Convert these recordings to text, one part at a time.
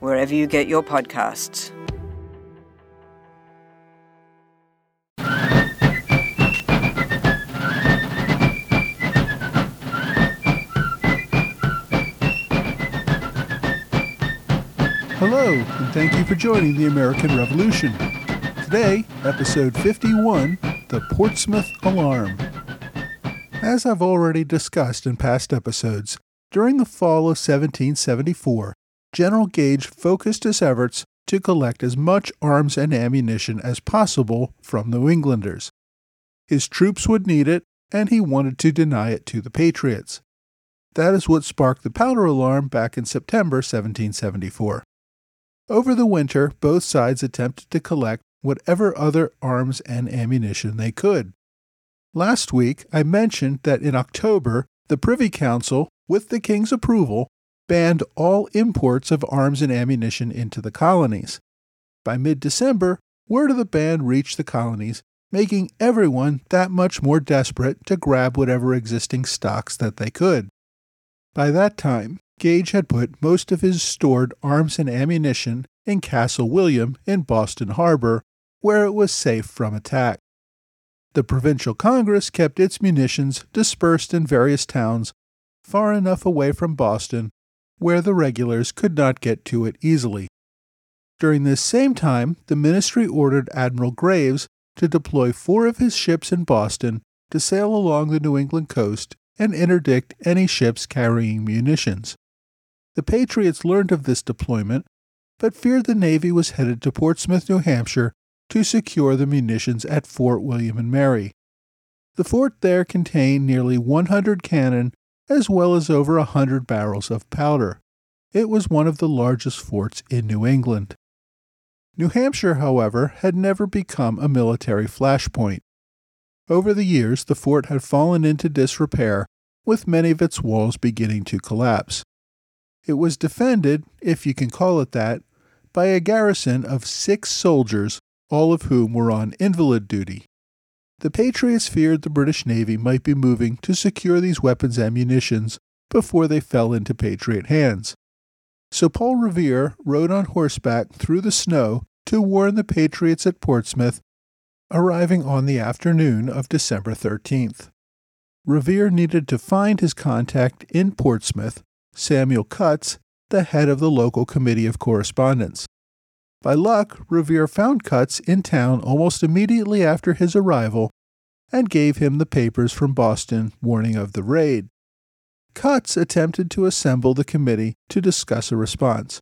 wherever you get your podcasts. Hello, and thank you for joining the American Revolution. Today, episode 51 The Portsmouth Alarm. As I've already discussed in past episodes, during the fall of 1774, General Gage focused his efforts to collect as much arms and ammunition as possible from New Englanders. His troops would need it, and he wanted to deny it to the Patriots. That is what sparked the powder alarm back in September 1774. Over the winter, both sides attempted to collect whatever other arms and ammunition they could. Last week, I mentioned that in October, the Privy Council, with the King's approval, banned all imports of arms and ammunition into the colonies. By mid December, word of the ban reached the colonies, making everyone that much more desperate to grab whatever existing stocks that they could. By that time, Gage had put most of his stored arms and ammunition in Castle William in Boston Harbor, where it was safe from attack. The Provincial Congress kept its munitions dispersed in various towns far enough away from Boston where the regulars could not get to it easily. During this same time, the ministry ordered Admiral Graves to deploy four of his ships in Boston to sail along the New England coast and interdict any ships carrying munitions. The Patriots learned of this deployment, but feared the Navy was headed to Portsmouth, New Hampshire to secure the munitions at Fort William and Mary. The fort there contained nearly 100 cannon as well as over a 100 barrels of powder. It was one of the largest forts in New England. New Hampshire, however, had never become a military flashpoint. Over the years, the fort had fallen into disrepair, with many of its walls beginning to collapse. It was defended, if you can call it that, by a garrison of six soldiers, all of whom were on invalid duty. The Patriots feared the British Navy might be moving to secure these weapons and munitions before they fell into Patriot hands. So Paul Revere rode on horseback through the snow to warn the Patriots at Portsmouth, arriving on the afternoon of December 13th. Revere needed to find his contact in Portsmouth Samuel Cutts, the head of the local committee of correspondence. By luck, Revere found Cutts in town almost immediately after his arrival and gave him the papers from Boston warning of the raid. Cutts attempted to assemble the committee to discuss a response,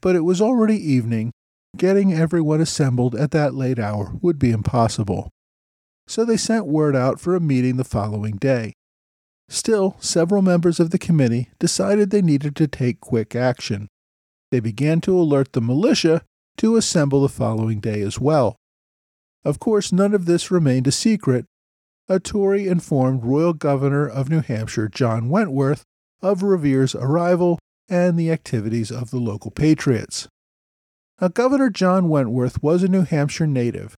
but it was already evening. Getting everyone assembled at that late hour would be impossible. So they sent word out for a meeting the following day. Still, several members of the committee decided they needed to take quick action. They began to alert the militia to assemble the following day as well. Of course, none of this remained a secret. A Tory informed Royal Governor of New Hampshire, John Wentworth, of Revere's arrival and the activities of the local patriots. Now, Governor John Wentworth was a New Hampshire native.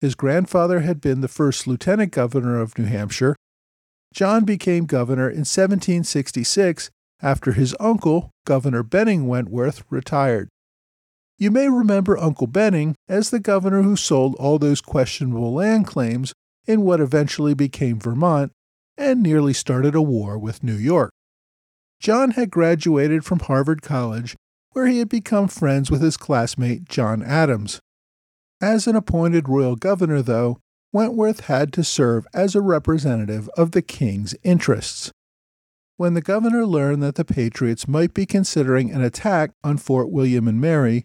His grandfather had been the first lieutenant governor of New Hampshire, John became governor in 1766 after his uncle, Governor Benning Wentworth, retired. You may remember Uncle Benning as the governor who sold all those questionable land claims in what eventually became Vermont and nearly started a war with New York. John had graduated from Harvard College, where he had become friends with his classmate John Adams. As an appointed royal governor, though, Wentworth had to serve as a representative of the king's interests. When the governor learned that the Patriots might be considering an attack on Fort William and Mary,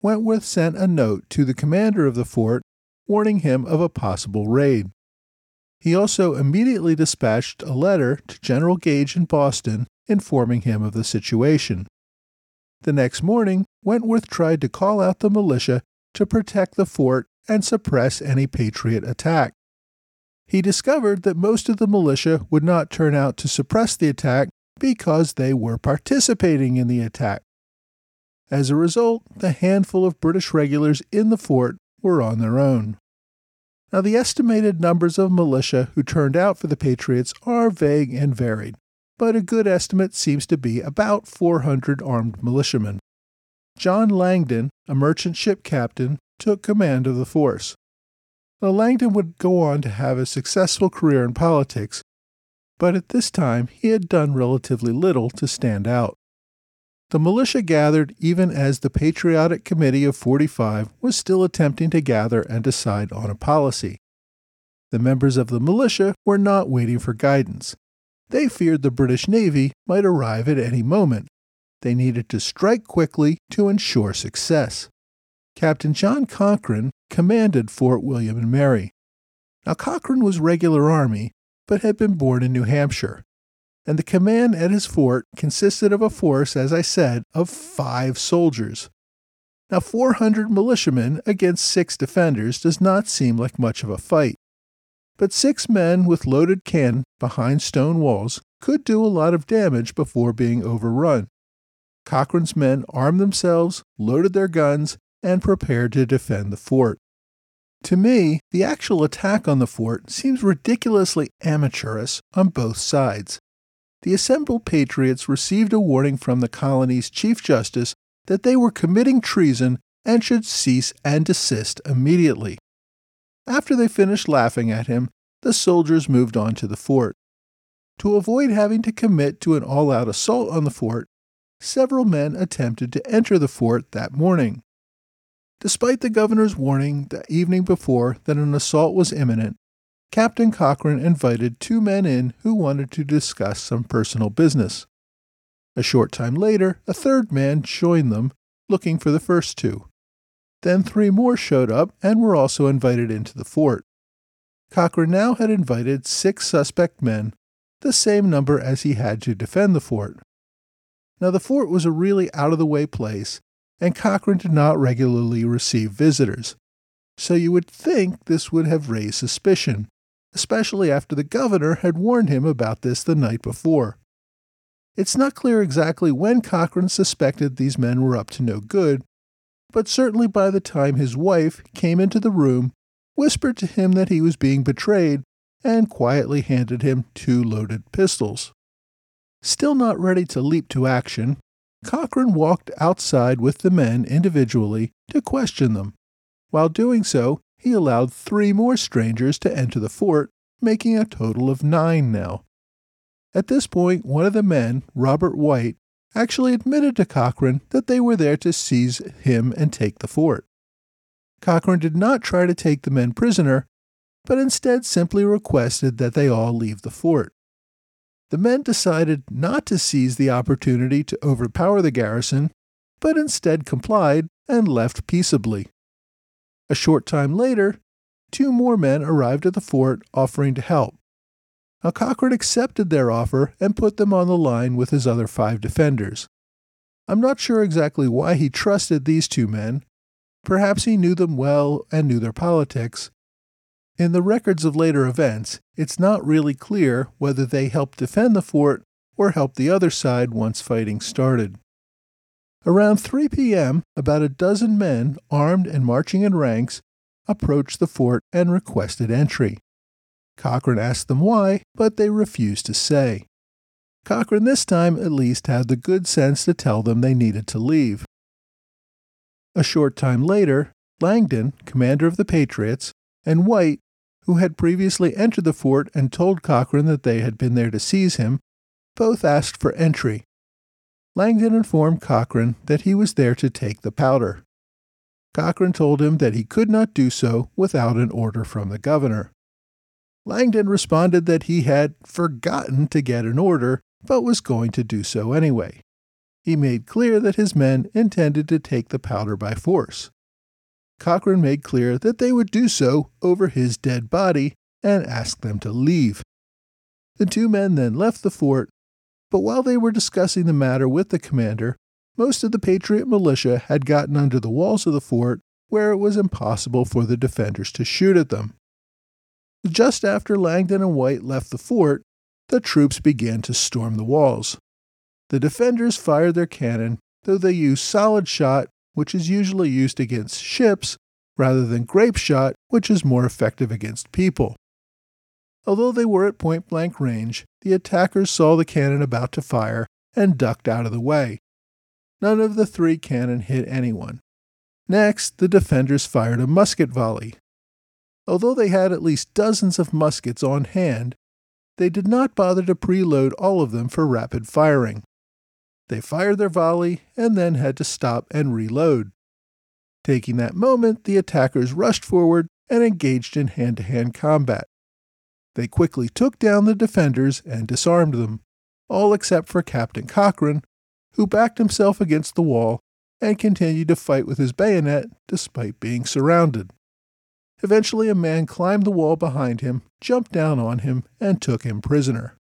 Wentworth sent a note to the commander of the fort warning him of a possible raid. He also immediately dispatched a letter to General Gage in Boston informing him of the situation. The next morning, Wentworth tried to call out the militia to protect the fort and suppress any Patriot attack. He discovered that most of the militia would not turn out to suppress the attack because they were participating in the attack. As a result, the handful of British regulars in the fort were on their own. Now, the estimated numbers of militia who turned out for the Patriots are vague and varied, but a good estimate seems to be about 400 armed militiamen. John Langdon, a merchant ship captain, took command of the force. Now, Langdon would go on to have a successful career in politics, but at this time he had done relatively little to stand out. The militia gathered even as the Patriotic Committee of 45 was still attempting to gather and decide on a policy. The members of the militia were not waiting for guidance. They feared the British Navy might arrive at any moment. They needed to strike quickly to ensure success. Captain John Cochrane commanded Fort William and Mary. Now, Cochrane was regular Army, but had been born in New Hampshire and the command at his fort consisted of a force, as I said, of five soldiers. Now, 400 militiamen against six defenders does not seem like much of a fight. But six men with loaded cannon behind stone walls could do a lot of damage before being overrun. Cochrane's men armed themselves, loaded their guns, and prepared to defend the fort. To me, the actual attack on the fort seems ridiculously amateurish on both sides the assembled patriots received a warning from the colony's Chief Justice that they were committing treason and should cease and desist immediately. After they finished laughing at him, the soldiers moved on to the fort. To avoid having to commit to an all out assault on the fort, several men attempted to enter the fort that morning. Despite the governor's warning the evening before that an assault was imminent, Captain Cochrane invited two men in who wanted to discuss some personal business. A short time later, a third man joined them, looking for the first two. Then three more showed up and were also invited into the fort. Cochrane now had invited six suspect men, the same number as he had to defend the fort. Now, the fort was a really out of the way place, and Cochrane did not regularly receive visitors, so you would think this would have raised suspicion especially after the governor had warned him about this the night before. It's not clear exactly when Cochrane suspected these men were up to no good, but certainly by the time his wife came into the room, whispered to him that he was being betrayed, and quietly handed him two loaded pistols. Still not ready to leap to action, Cochrane walked outside with the men individually to question them. While doing so, he allowed three more strangers to enter the fort, making a total of nine now. At this point, one of the men, Robert White, actually admitted to Cochrane that they were there to seize him and take the fort. Cochrane did not try to take the men prisoner, but instead simply requested that they all leave the fort. The men decided not to seize the opportunity to overpower the garrison, but instead complied and left peaceably. A short time later, two more men arrived at the fort offering to help. Now Cochrane accepted their offer and put them on the line with his other five defenders. I'm not sure exactly why he trusted these two men. Perhaps he knew them well and knew their politics. In the records of later events, it's not really clear whether they helped defend the fort or helped the other side once fighting started. Around 3 p.m., about a dozen men, armed and marching in ranks, approached the fort and requested entry. Cochrane asked them why, but they refused to say. Cochrane this time at least had the good sense to tell them they needed to leave. A short time later, Langdon, commander of the Patriots, and White, who had previously entered the fort and told Cochrane that they had been there to seize him, both asked for entry. Langdon informed Cochrane that he was there to take the powder. Cochrane told him that he could not do so without an order from the governor. Langdon responded that he had forgotten to get an order, but was going to do so anyway. He made clear that his men intended to take the powder by force. Cochrane made clear that they would do so over his dead body and asked them to leave. The two men then left the fort but while they were discussing the matter with the commander, most of the Patriot militia had gotten under the walls of the fort where it was impossible for the defenders to shoot at them. Just after Langdon and White left the fort, the troops began to storm the walls. The defenders fired their cannon, though they used solid shot, which is usually used against ships, rather than grape shot, which is more effective against people. Although they were at point blank range, the attackers saw the cannon about to fire and ducked out of the way. None of the three cannon hit anyone. Next, the defenders fired a musket volley. Although they had at least dozens of muskets on hand, they did not bother to preload all of them for rapid firing. They fired their volley and then had to stop and reload. Taking that moment, the attackers rushed forward and engaged in hand to hand combat. They quickly took down the defenders and disarmed them, all except for Captain Cochrane, who backed himself against the wall and continued to fight with his bayonet despite being surrounded. Eventually, a man climbed the wall behind him, jumped down on him, and took him prisoner.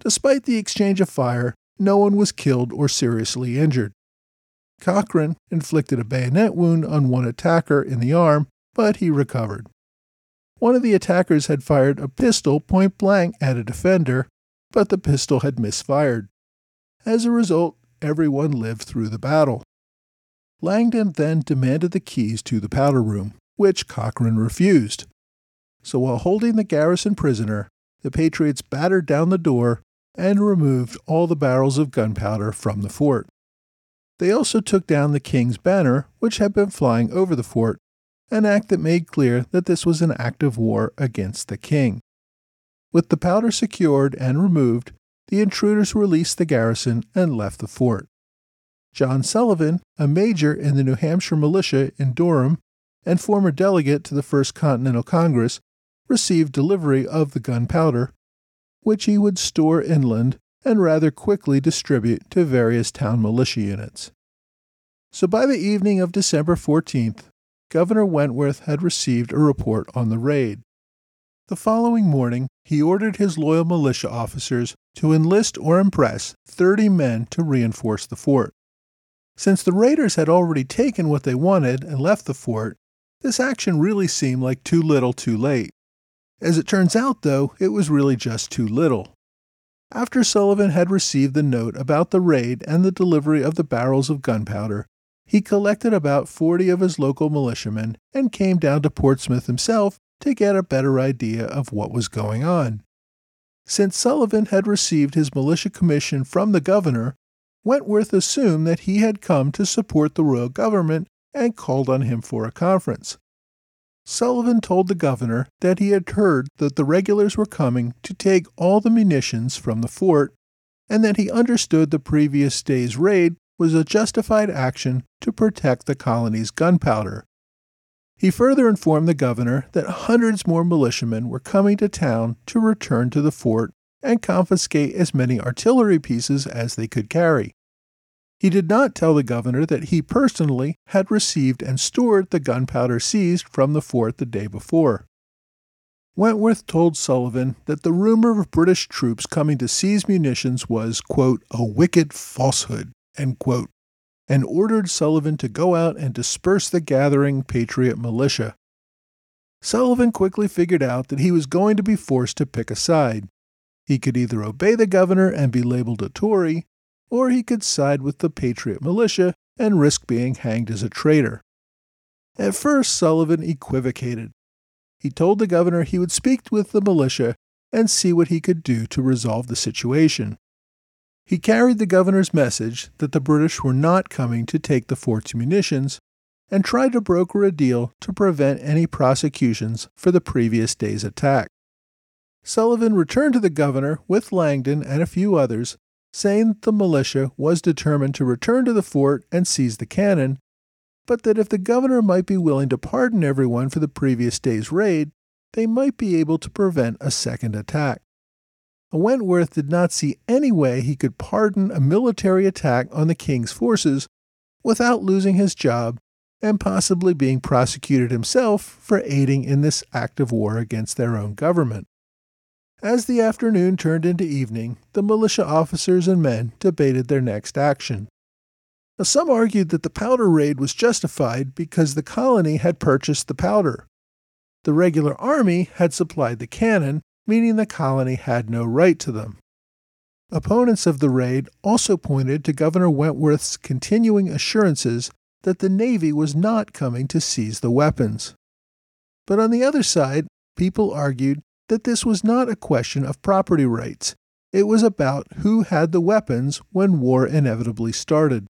Despite the exchange of fire, no one was killed or seriously injured. Cochrane inflicted a bayonet wound on one attacker in the arm, but he recovered. One of the attackers had fired a pistol point blank at a defender, but the pistol had misfired. As a result, everyone lived through the battle. Langdon then demanded the keys to the powder room, which Cochrane refused. So while holding the garrison prisoner, the Patriots battered down the door and removed all the barrels of gunpowder from the fort. They also took down the king's banner, which had been flying over the fort, an act that made clear that this was an act of war against the king. With the powder secured and removed, the intruders released the garrison and left the fort. John Sullivan, a major in the New Hampshire militia in Durham and former delegate to the First Continental Congress, received delivery of the gunpowder, which he would store inland and rather quickly distribute to various town militia units. So by the evening of December 14th, Governor Wentworth had received a report on the raid. The following morning, he ordered his loyal militia officers to enlist or impress 30 men to reinforce the fort. Since the raiders had already taken what they wanted and left the fort, this action really seemed like too little too late. As it turns out, though, it was really just too little. After Sullivan had received the note about the raid and the delivery of the barrels of gunpowder, he collected about 40 of his local militiamen and came down to Portsmouth himself to get a better idea of what was going on. Since Sullivan had received his militia commission from the governor, Wentworth assumed that he had come to support the royal government and called on him for a conference. Sullivan told the governor that he had heard that the regulars were coming to take all the munitions from the fort and that he understood the previous day's raid was a justified action to protect the colony's gunpowder. He further informed the governor that hundreds more militiamen were coming to town to return to the fort and confiscate as many artillery pieces as they could carry. He did not tell the governor that he personally had received and stored the gunpowder seized from the fort the day before. Wentworth told Sullivan that the rumor of British troops coming to seize munitions was, quote, a wicked falsehood, and ordered Sullivan to go out and disperse the gathering Patriot militia. Sullivan quickly figured out that he was going to be forced to pick a side. He could either obey the governor and be labeled a Tory, or he could side with the Patriot militia and risk being hanged as a traitor. At first, Sullivan equivocated. He told the governor he would speak with the militia and see what he could do to resolve the situation. He carried the governor's message that the British were not coming to take the fort's munitions and tried to broker a deal to prevent any prosecutions for the previous day's attack. Sullivan returned to the governor with Langdon and a few others saying that the militia was determined to return to the fort and seize the cannon, but that if the governor might be willing to pardon everyone for the previous day's raid, they might be able to prevent a second attack. Wentworth did not see any way he could pardon a military attack on the king's forces without losing his job and possibly being prosecuted himself for aiding in this act of war against their own government. As the afternoon turned into evening, the militia officers and men debated their next action. Now, some argued that the powder raid was justified because the colony had purchased the powder. The regular army had supplied the cannon, meaning the colony had no right to them. Opponents of the raid also pointed to Governor Wentworth's continuing assurances that the Navy was not coming to seize the weapons. But on the other side, people argued that this was not a question of property rights. It was about who had the weapons when war inevitably started.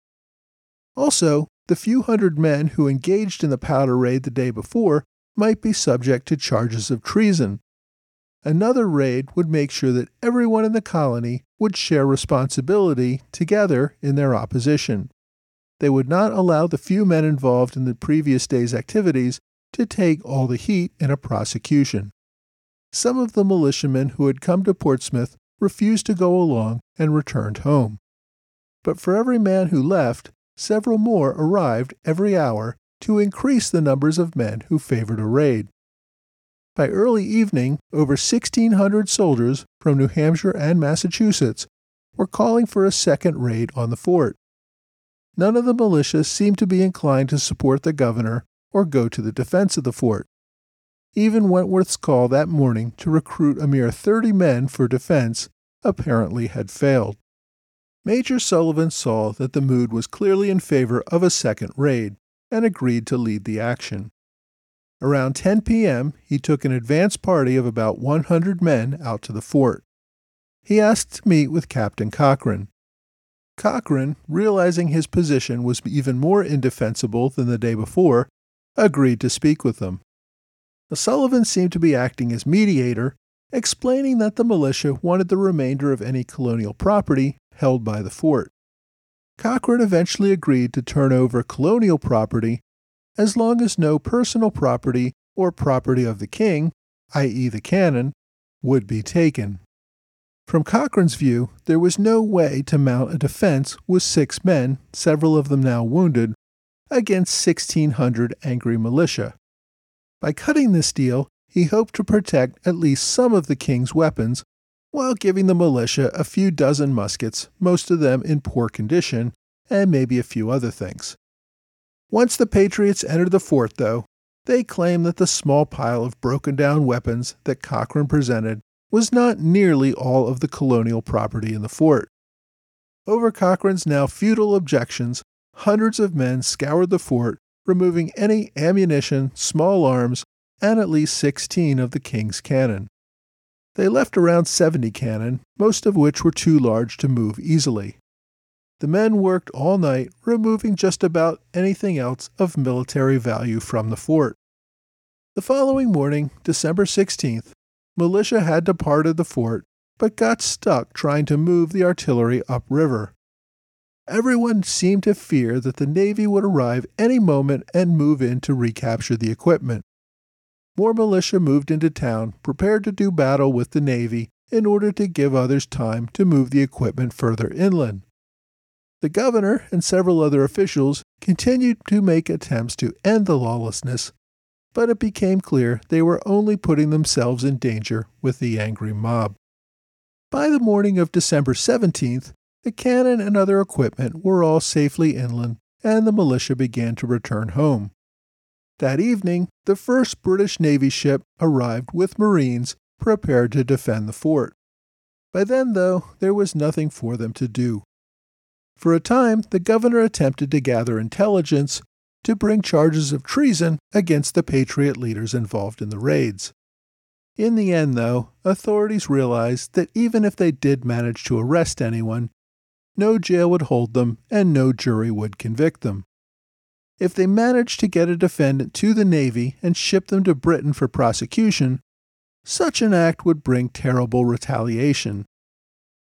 Also, the few hundred men who engaged in the powder raid the day before might be subject to charges of treason. Another raid would make sure that everyone in the colony would share responsibility together in their opposition. They would not allow the few men involved in the previous day's activities to take all the heat in a prosecution. Some of the militiamen who had come to Portsmouth refused to go along and returned home. But for every man who left, several more arrived every hour to increase the numbers of men who favored a raid. By early evening, over 1,600 soldiers from New Hampshire and Massachusetts were calling for a second raid on the fort. None of the militia seemed to be inclined to support the governor or go to the defense of the fort. Even Wentworth's call that morning to recruit a mere 30 men for defense apparently had failed. Major Sullivan saw that the mood was clearly in favor of a second raid and agreed to lead the action. Around 10 p.m., he took an advance party of about 100 men out to the fort. He asked to meet with Captain Cochrane. Cochrane, realizing his position was even more indefensible than the day before, agreed to speak with them. Sullivan seemed to be acting as mediator, explaining that the militia wanted the remainder of any colonial property held by the fort. Cochrane eventually agreed to turn over colonial property as long as no personal property or property of the king, i.e., the cannon, would be taken. From Cochrane's view, there was no way to mount a defense with six men, several of them now wounded, against 1,600 angry militia. By cutting this deal, he hoped to protect at least some of the king's weapons while giving the militia a few dozen muskets, most of them in poor condition, and maybe a few other things. Once the Patriots entered the fort, though, they claimed that the small pile of broken down weapons that Cochrane presented was not nearly all of the colonial property in the fort. Over Cochrane's now futile objections, hundreds of men scoured the fort, removing any ammunition, small arms, and at least 16 of the king's cannon. They left around 70 cannon, most of which were too large to move easily. The men worked all night, removing just about anything else of military value from the fort. The following morning, December 16th, militia had departed the fort but got stuck trying to move the artillery upriver. Everyone seemed to fear that the Navy would arrive any moment and move in to recapture the equipment. More militia moved into town, prepared to do battle with the Navy in order to give others time to move the equipment further inland. The governor and several other officials continued to make attempts to end the lawlessness, but it became clear they were only putting themselves in danger with the angry mob. By the morning of December 17th, the cannon and other equipment were all safely inland, and the militia began to return home. That evening, the first British Navy ship arrived with Marines prepared to defend the fort. By then, though, there was nothing for them to do. For a time, the governor attempted to gather intelligence to bring charges of treason against the Patriot leaders involved in the raids. In the end, though, authorities realized that even if they did manage to arrest anyone, no jail would hold them and no jury would convict them. If they managed to get a defendant to the Navy and ship them to Britain for prosecution, such an act would bring terrible retaliation.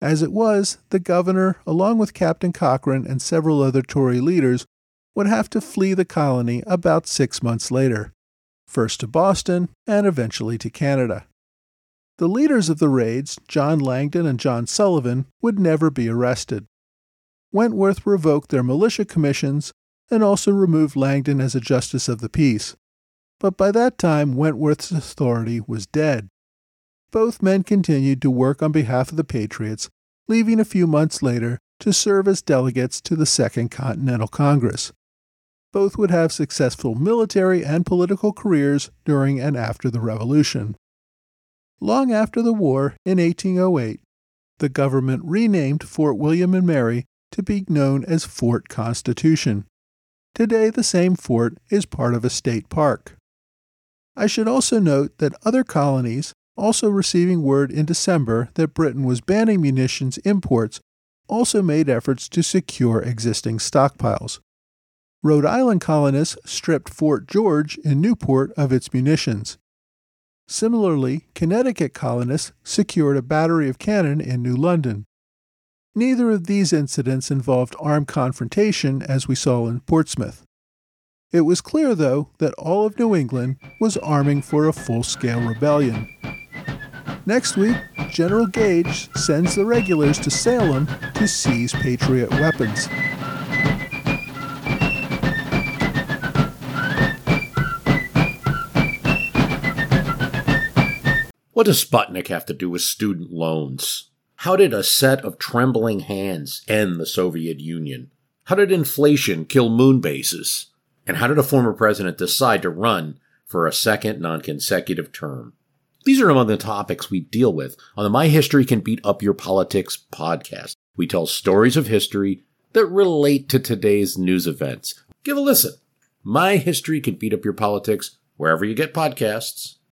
As it was, the governor, along with Captain Cochrane and several other Tory leaders, would have to flee the colony about six months later, first to Boston and eventually to Canada. The leaders of the raids, John Langdon and John Sullivan, would never be arrested. Wentworth revoked their militia commissions and also removed Langdon as a justice of the peace. But by that time, Wentworth's authority was dead. Both men continued to work on behalf of the Patriots, leaving a few months later to serve as delegates to the Second Continental Congress. Both would have successful military and political careers during and after the Revolution. Long after the war, in 1808, the government renamed Fort William and Mary to be known as Fort Constitution. Today, the same fort is part of a state park. I should also note that other colonies, also receiving word in December that Britain was banning munitions imports, also made efforts to secure existing stockpiles. Rhode Island colonists stripped Fort George in Newport of its munitions. Similarly, Connecticut colonists secured a battery of cannon in New London. Neither of these incidents involved armed confrontation as we saw in Portsmouth. It was clear, though, that all of New England was arming for a full scale rebellion. Next week, General Gage sends the regulars to Salem to seize Patriot weapons. What does Sputnik have to do with student loans? How did a set of trembling hands end the Soviet Union? How did inflation kill moon bases? And how did a former president decide to run for a second non consecutive term? These are among the topics we deal with on the My History Can Beat Up Your Politics podcast. We tell stories of history that relate to today's news events. Give a listen. My History Can Beat Up Your Politics wherever you get podcasts.